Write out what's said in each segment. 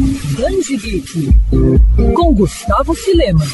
Band Geek com Gustavo Filema.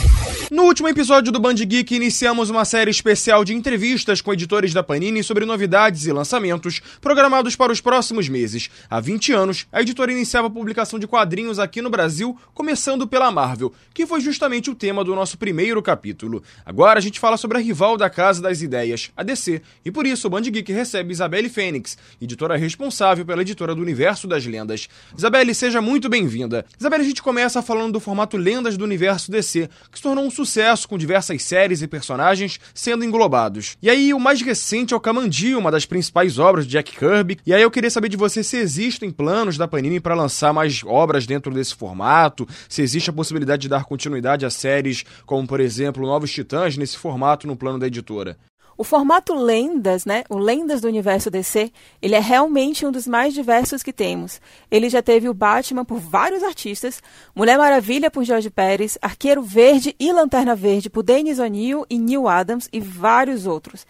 No último episódio do Band Geek, iniciamos uma série especial de entrevistas com editores da Panini sobre novidades e lançamentos programados para os próximos meses. Há 20 anos, a editora iniciava a publicação de quadrinhos aqui no Brasil, começando pela Marvel, que foi justamente o tema do nosso primeiro capítulo. Agora a gente fala sobre a rival da Casa das Ideias, a DC, e por isso o Band Geek recebe Isabelle Fênix, editora responsável pela editora do Universo das Lendas. Isabelle, seja muito bem-vinda. Isabelle, a gente começa falando do formato Lendas do Universo DC, que se tornou um sucesso com diversas séries e personagens sendo englobados. E aí, o mais recente é o Kamandi, uma das principais obras de Jack Kirby. E aí eu queria saber de você se existem planos da Panini para lançar mais obras dentro desse formato, se existe a possibilidade de dar continuidade a séries como, por exemplo, Novos Titãs nesse formato no plano da editora. O formato Lendas, né, o Lendas do Universo DC, ele é realmente um dos mais diversos que temos. Ele já teve o Batman por vários artistas, Mulher Maravilha por George Pérez, Arqueiro Verde e Lanterna Verde por Dennis O'Neill e Neil Adams e vários outros.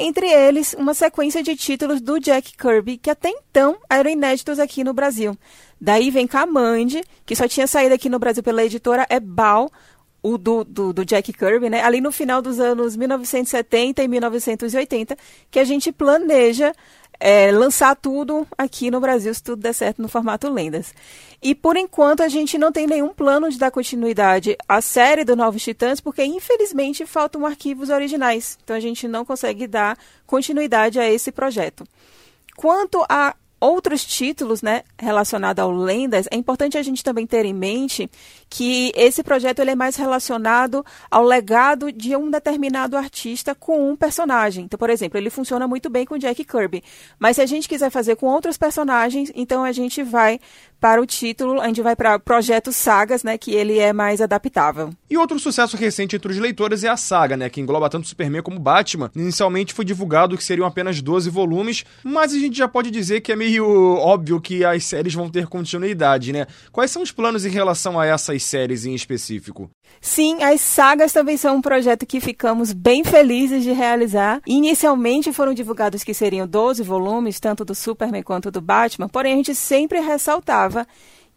Entre eles, uma sequência de títulos do Jack Kirby que até então eram inéditos aqui no Brasil. Daí vem Kamandi, que só tinha saído aqui no Brasil pela editora Ebal, o do, do, do, Jack Kirby, né? Ali no final dos anos 1970 e 1980, que a gente planeja é, lançar tudo aqui no Brasil, se tudo der certo, no formato Lendas. E por enquanto a gente não tem nenhum plano de dar continuidade à série do Novos Titãs, porque infelizmente faltam arquivos originais. Então a gente não consegue dar continuidade a esse projeto. Quanto a outros títulos né, relacionados ao Lendas, é importante a gente também ter em mente que esse projeto ele é mais relacionado ao legado de um determinado artista com um personagem. Então, por exemplo, ele funciona muito bem com Jack Kirby, mas se a gente quiser fazer com outros personagens, então a gente vai para o título, a gente vai para Projeto Sagas, né, que ele é mais adaptável. E outro sucesso recente entre os leitores é a saga, né, que engloba tanto Superman como Batman. Inicialmente foi divulgado que seriam apenas 12 volumes, mas a gente já pode dizer que é meio óbvio que as séries vão ter continuidade, né? Quais são os planos em relação a essas séries em específico? Sim, as sagas também são um projeto que ficamos bem felizes de realizar. Inicialmente foram divulgados que seriam 12 volumes, tanto do Superman quanto do Batman, porém a gente sempre ressaltava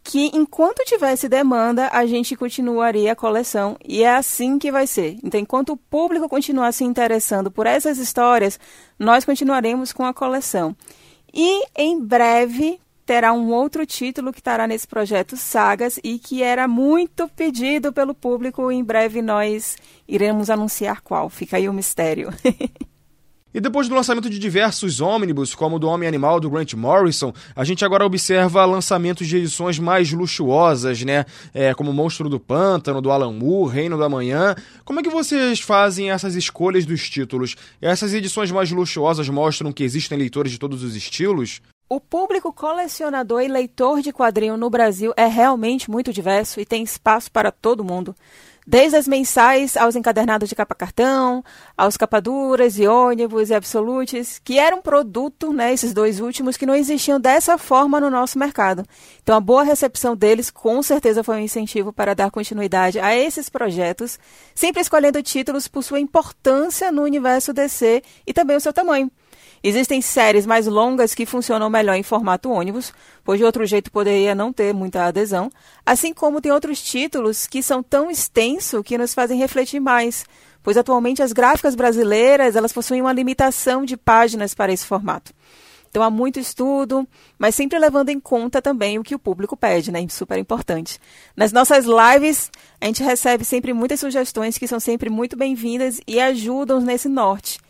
que enquanto tivesse demanda, a gente continuaria a coleção e é assim que vai ser. Então, enquanto o público continuar se interessando por essas histórias, nós continuaremos com a coleção. E em breve terá um outro título que estará nesse projeto Sagas e que era muito pedido pelo público. Em breve nós iremos anunciar qual. Fica aí o mistério. E depois do lançamento de diversos ônibus, como o do Homem Animal do Grant Morrison, a gente agora observa lançamentos de edições mais luxuosas, né? É, como Monstro do Pântano, do Alan Moore, Reino da Manhã. Como é que vocês fazem essas escolhas dos títulos? Essas edições mais luxuosas mostram que existem leitores de todos os estilos? O público colecionador e leitor de quadrinho no Brasil é realmente muito diverso e tem espaço para todo mundo. Desde as mensais aos encadernados de capa cartão, aos capaduras e ônibus e absolutes, que eram um produto, né, esses dois últimos, que não existiam dessa forma no nosso mercado. Então, a boa recepção deles com certeza foi um incentivo para dar continuidade a esses projetos, sempre escolhendo títulos por sua importância no universo DC e também o seu tamanho. Existem séries mais longas que funcionam melhor em formato ônibus, pois de outro jeito poderia não ter muita adesão, assim como tem outros títulos que são tão extensos que nos fazem refletir mais, pois atualmente as gráficas brasileiras elas possuem uma limitação de páginas para esse formato. Então há muito estudo, mas sempre levando em conta também o que o público pede, né? Super importante. Nas nossas lives, a gente recebe sempre muitas sugestões que são sempre muito bem-vindas e ajudam nesse norte.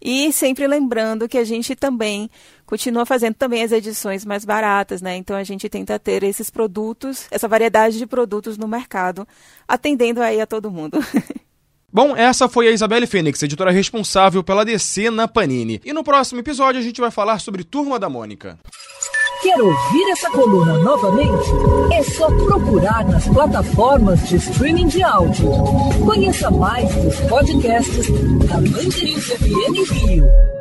E sempre lembrando que a gente também continua fazendo também as edições mais baratas, né? Então a gente tenta ter esses produtos, essa variedade de produtos no mercado, atendendo aí a todo mundo. Bom, essa foi a Isabelle Fênix, editora responsável pela DC na Panini. E no próximo episódio a gente vai falar sobre Turma da Mônica. Quer ouvir essa coluna novamente? É só procurar nas plataformas de streaming de áudio. Conheça mais dos podcasts da Mandirinhos FM Rio.